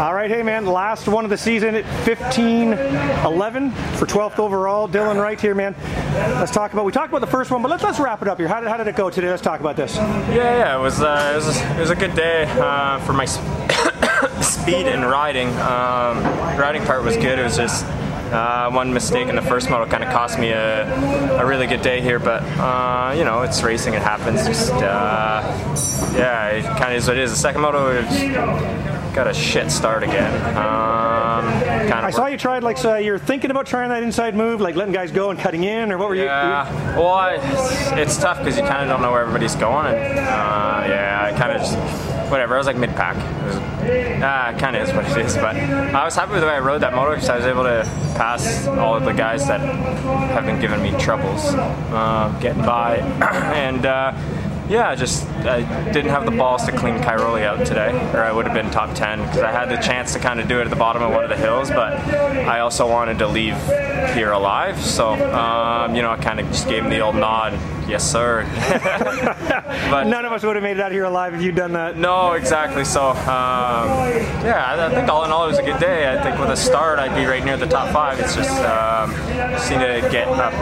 All right, hey man, last one of the season at 15 11 for 12th overall. Dylan Wright here, man. Let's talk about, we talked about the first one, but let's, let's wrap it up here. How did, how did it go today? Let's talk about this. Yeah, yeah, it was, uh, it was, a, it was a good day uh, for my speed and riding. Um, riding part was good. It was just uh, one mistake in the first moto kind of cost me a, a, really good day here, but uh, you know it's racing. It happens. Just uh, yeah, it kind of is what it is. The second moto got a shit start again. Um, I saw you tried like so you're thinking about trying that inside move, like letting guys go and cutting in, or what were yeah, you? Yeah, well, I, it's, it's, tough because you kind of don't know where everybody's going, and uh, yeah, I kind of just whatever. I was like mid pack. Ah, kind of is what it is, but I was happy with the way I rode that motor because I was able to pass all of the guys that have been giving me troubles uh, getting by, and. Uh, yeah, just I didn't have the balls to clean Cairoli out today, or I would have been top 10 because I had the chance to kind of do it at the bottom of one of the hills, but I also wanted to leave here alive. So, um, you know, I kind of just gave him the old nod, yes, sir. but none of us would have made it out here alive if you'd done that. No, exactly. So, um, yeah, I think all in all, it was a good day. I think with a start, I'd be right near the top five. It's just um, just need to get up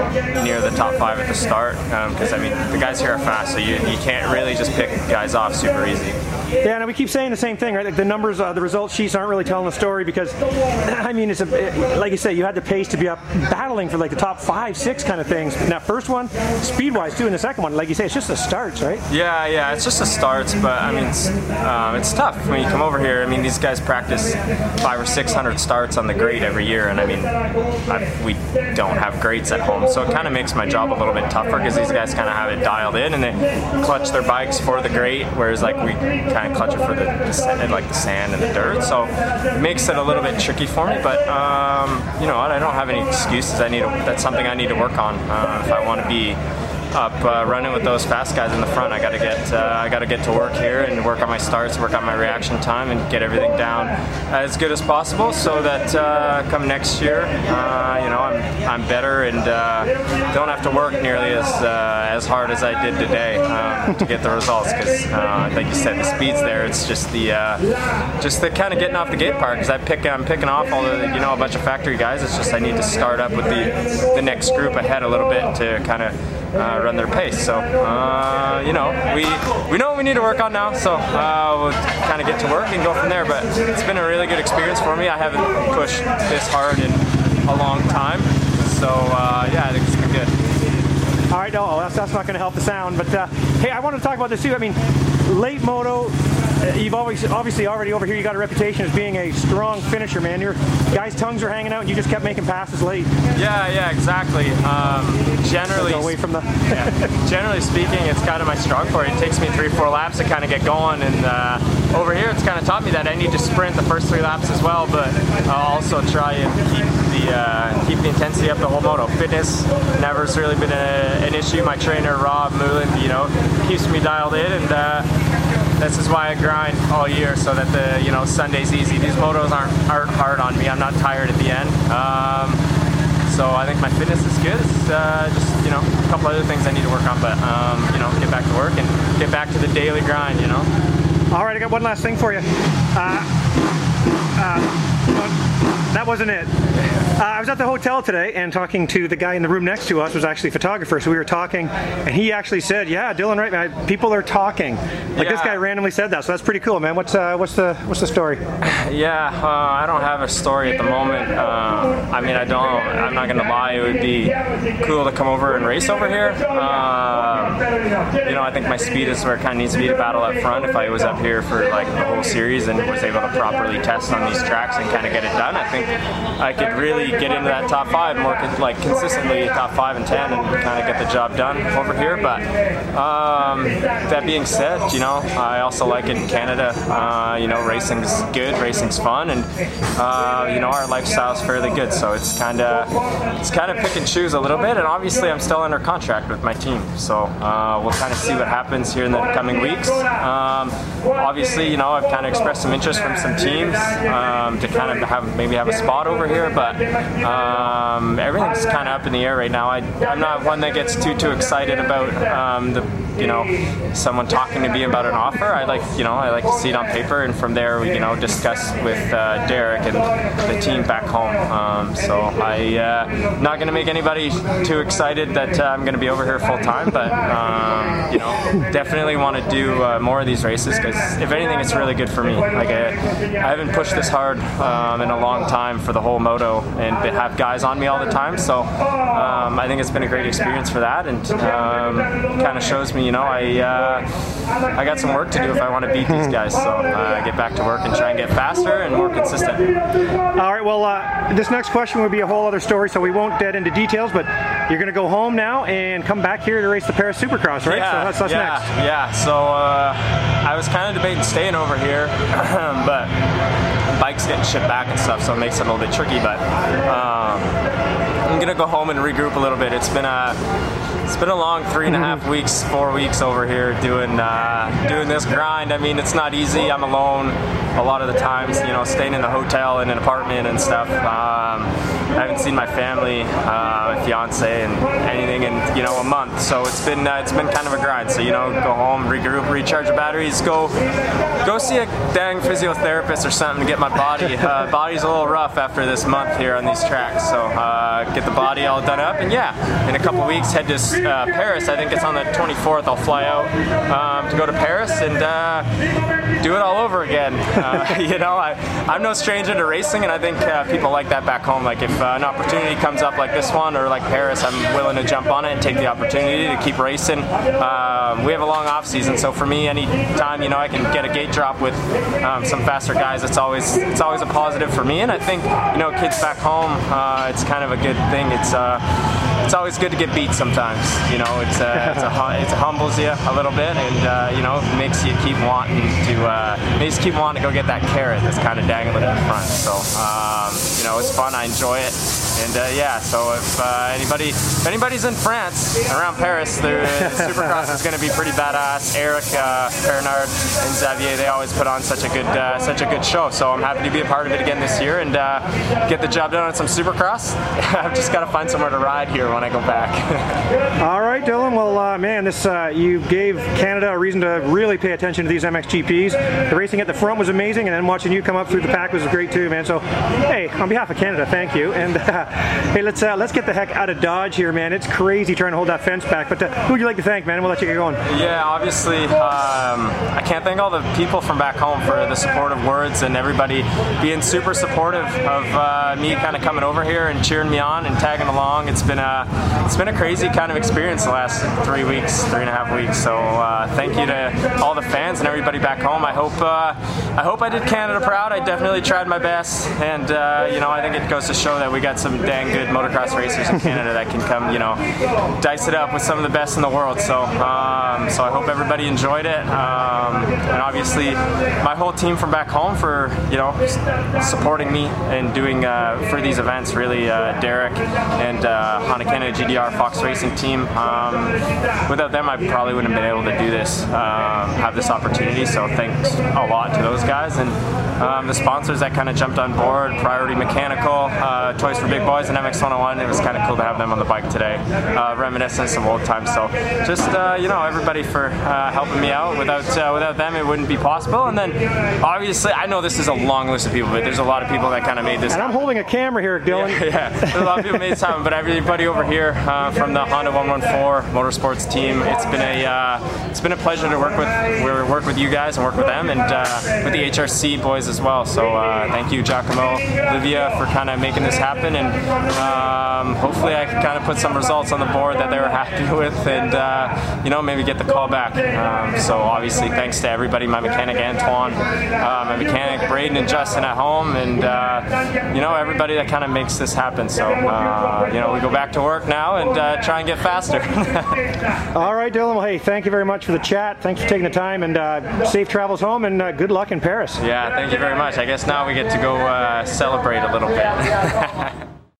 near the top five at the start because um, I mean the guys here are fast, so you you can't really just pick guys off super easy. Yeah, and we keep saying the same thing, right? Like the numbers, uh, the result sheets aren't really telling the story because, I mean, it's a, like you say, you had the pace to be up battling for like the top five, six kind of things. And that first one, speed wise too, and the second one, like you say, it's just the starts, right? Yeah, yeah, it's just the starts, but I mean, it's, um, it's tough when you come over here. I mean, these guys practice five or six hundred starts on the grade every year, and I mean, I, we don't have grades at home, so it kind of makes my job a little bit tougher because these guys kind of have it dialed in and they clutch their bikes for the grade, whereas like we kind of clutch it for the, the like the sand and the dirt. So it makes it a little bit tricky for me. But um, you know? I don't have any excuses. I need to, that's something I need to work on uh, if I want to be up uh, running with those fast guys in the front. I got to get uh, I got to get to work here and work on my starts, work on my reaction time, and get everything down as good as possible, so that uh, come next year, uh, you know, I'm, I'm better and uh, don't have to work nearly as uh, as hard as I did today um, to get the results. Because, like you said, the speed's there. It's just the just the kind of getting off the gate part. Because I pick I'm picking off all the you know a bunch of factory guys. It's just I need to start up with the the next group ahead a little bit to kind of uh, run their pace. So, uh, you know, we we know what we need to work on now. So uh, we'll kind of get to work and go from there. But it's been a really good experience for me. I haven't pushed this hard in a long time. So uh, yeah, I think it's been good. All right, no, that's, that's not going to help the sound. But uh, hey, I want to talk about this too. I mean, late moto you've always obviously already over here you got a reputation as being a strong finisher, man. Your guys' tongues are hanging out, and you just kept making passes late. Yeah, yeah, exactly. Um, generally, away from the. yeah, generally speaking, it's kind of my strong point. It takes me three, four laps to kind of get going, and uh, over here, it's kind of taught me that I need to sprint the first three laps as well, but I'll also try and keep uh, keep the intensity up the whole moto. Fitness never's really been a, an issue. My trainer Rob Moulin, you know, keeps me dialed in, and uh, this is why I grind all year so that the you know Sunday's easy. These motos aren't aren't hard on me. I'm not tired at the end. Um, so I think my fitness is good. It's uh, just you know a couple other things I need to work on, but um, you know get back to work and get back to the daily grind. You know. All right, I got one last thing for you. Uh, uh, that wasn't it. Uh, I was at the hotel today and talking to the guy in the room next to us was actually a photographer. So we were talking, and he actually said, "Yeah, Dylan right? man, people are talking." Like yeah. this guy randomly said that, so that's pretty cool, man. What's uh, what's the what's the story? Yeah, uh, I don't have a story at the moment. Uh, I mean, I don't. I'm not gonna lie. It would be cool to come over and race over here. Uh, you know, I think my speed is where it kind of needs to be to battle up front. If I was up here for like the whole series and was able to properly test on these tracks and kind of get it done, I think I could really get into that top five more like consistently, top five and ten, and kind of get the job done over here. But um, that being said, you know, I also like it in Canada. Uh, you know, racing's good, racing's fun, and uh, you know, our lifestyle's fairly good. So it's kind of it's kind of pick and choose a little bit. And obviously, I'm still under contract with my team, so uh, we'll kind of see what happens here in the coming weeks. Um, obviously, you know, I've kind of expressed some interest from some teams um, to kind of have maybe have a spot over here, but um, everything's kind of up in the air right now. I, am not one that gets too too excited about um, the you know someone talking to me about an offer, I like you know I like to see it on paper, and from there we you know discuss with uh, Derek and the team back home. Um, so I uh, not going to make anybody too excited that uh, I'm going to be over here full time, but um, you know definitely want to do uh, more of these races because if anything, it's really good for me. Like I, I haven't pushed this hard um, in a long time for the whole moto and have guys on me all the time. So um, I think it's been a great experience for that, and um, kind of shows me, you know, I uh, I got some work to do if I want to beat these guys. So uh, get back to work and try and get faster and more consistent. All right. Well, uh, this next question would be a whole other story, so we won't get into details. But you're going to go home now and come back here to race the Paris Supercross, right? Yeah, so that's, that's yeah, next. Yeah. So uh, I was kind of debating staying over here, but bikes getting shipped back and stuff, so it makes it a little bit tricky. But um, I'm gonna go home and regroup a little bit. It's been a it's been a long three and a half weeks, four weeks over here doing uh, doing this grind. I mean, it's not easy. I'm alone a lot of the times. You know, staying in a hotel in an apartment and stuff. Um, I haven't seen my family, uh, my fiance, and anything in you know a month. So it's been uh, it's been kind of a grind. So you know, go home, regroup, recharge the batteries, go go see a dang physiotherapist or something to get my body. Uh, body's a little rough after this month here on these tracks. So uh, get the body all done up, and yeah, in a couple weeks head to uh, Paris. I think it's on the 24th. I'll fly out um, to go to Paris and uh, do it all over again. Uh, you know, I, I'm no stranger to racing, and I think uh, people like that back home. Like if uh, an opportunity comes up like this one or like Paris, I'm willing to jump on it and take the opportunity to keep racing. Um, we have a long off season, so for me, any time you know I can get a gate drop with um, some faster guys, it's always it's always a positive for me. And I think you know kids back home, uh, it's kind of a good thing. It's uh, it's always good to get beat sometimes. You know, it's uh, it's a it humbles you a little bit, and uh, you know makes you keep wanting to uh, makes you keep wanting to go get that carrot that's kind of dangling in front. So um, you know, it's fun. I enjoy it. And uh, yeah, so if uh, anybody if anybody's in France around Paris, the Supercross is going to be pretty badass. Eric, uh, Bernard, and Xavier, they always put on such a good uh, such a good show. So I'm happy to be a part of it again this year and uh, get the job done on some Supercross. I've just got to find somewhere to ride here when I go back. All right, Dylan. Well, uh, man, this you gave Canada a reason to really pay attention to these MXGPs. The racing at the front was amazing, and then watching you come up through the pack was great too, man. So, hey, on behalf of Canada, thank you. And hey, let's uh, let's get the heck out of Dodge here, man. It's crazy trying to hold that fence back. But uh, who would you like to thank, man? We'll let you get going. Yeah, obviously, um, I can't thank all the people from back home for the supportive words and everybody being super supportive of uh, me kind of coming over here and cheering me on and tagging along. It's been a it's been a crazy kind of experience the last three weeks, three and a half weeks. So uh, thank you to all the fans and everybody back home. I hope uh, I hope I did Canada proud. I definitely tried my best, and uh, you know I think it goes to show that we got some dang good motocross racers in Canada that can come, you know, dice it up with some of the best in the world. So um, so I hope everybody enjoyed it, um, and obviously my whole team from back home for you know supporting me and doing uh, for these events. Really, uh, Derek and uh, Honda Canada GDR Fox Racing team. Um, without them, I probably wouldn't have been able to do this, um, have this opportunity. So thanks a lot to those guys and um, the sponsors that kind of jumped on board. Priority Mechanical, uh, Toys for Big Boys, and MX101. It was kind of cool to have them on the bike today, uh, reminiscing some old times. So just uh, you know everybody for uh, helping me out. Without uh, without them, it wouldn't be possible. And then obviously, I know this is a long list of people, but there's a lot of people that kind of made this. And I'm holding a camera here, Dylan. Yeah, yeah. a lot of people made this happen, but everybody over here uh, from the Honda 114 Motorsports team, it's been a uh, it's been a pleasure to work with we work with you guys and work with them and uh, with the HRC boys as well. So uh, thank you, Giacomo, Livia, for kind of making this happen, and um, hopefully I can kind of put some results on the board that they were happy with, and uh, you know maybe get the call back. Um, so obviously thanks to everybody, my mechanic Antoine, uh, my mechanic Braden and Justin at home, and uh, you know everybody that kind of makes this happen. So uh, you know we go back to work now and uh, try and get faster. All right, Dylan. Well, hey, thank you very much for the chat. Thanks for taking the time, and uh, safe travels home, and uh, good luck in Paris. yeah, thank you very much. I guess now we get to go uh, celebrate a little bit.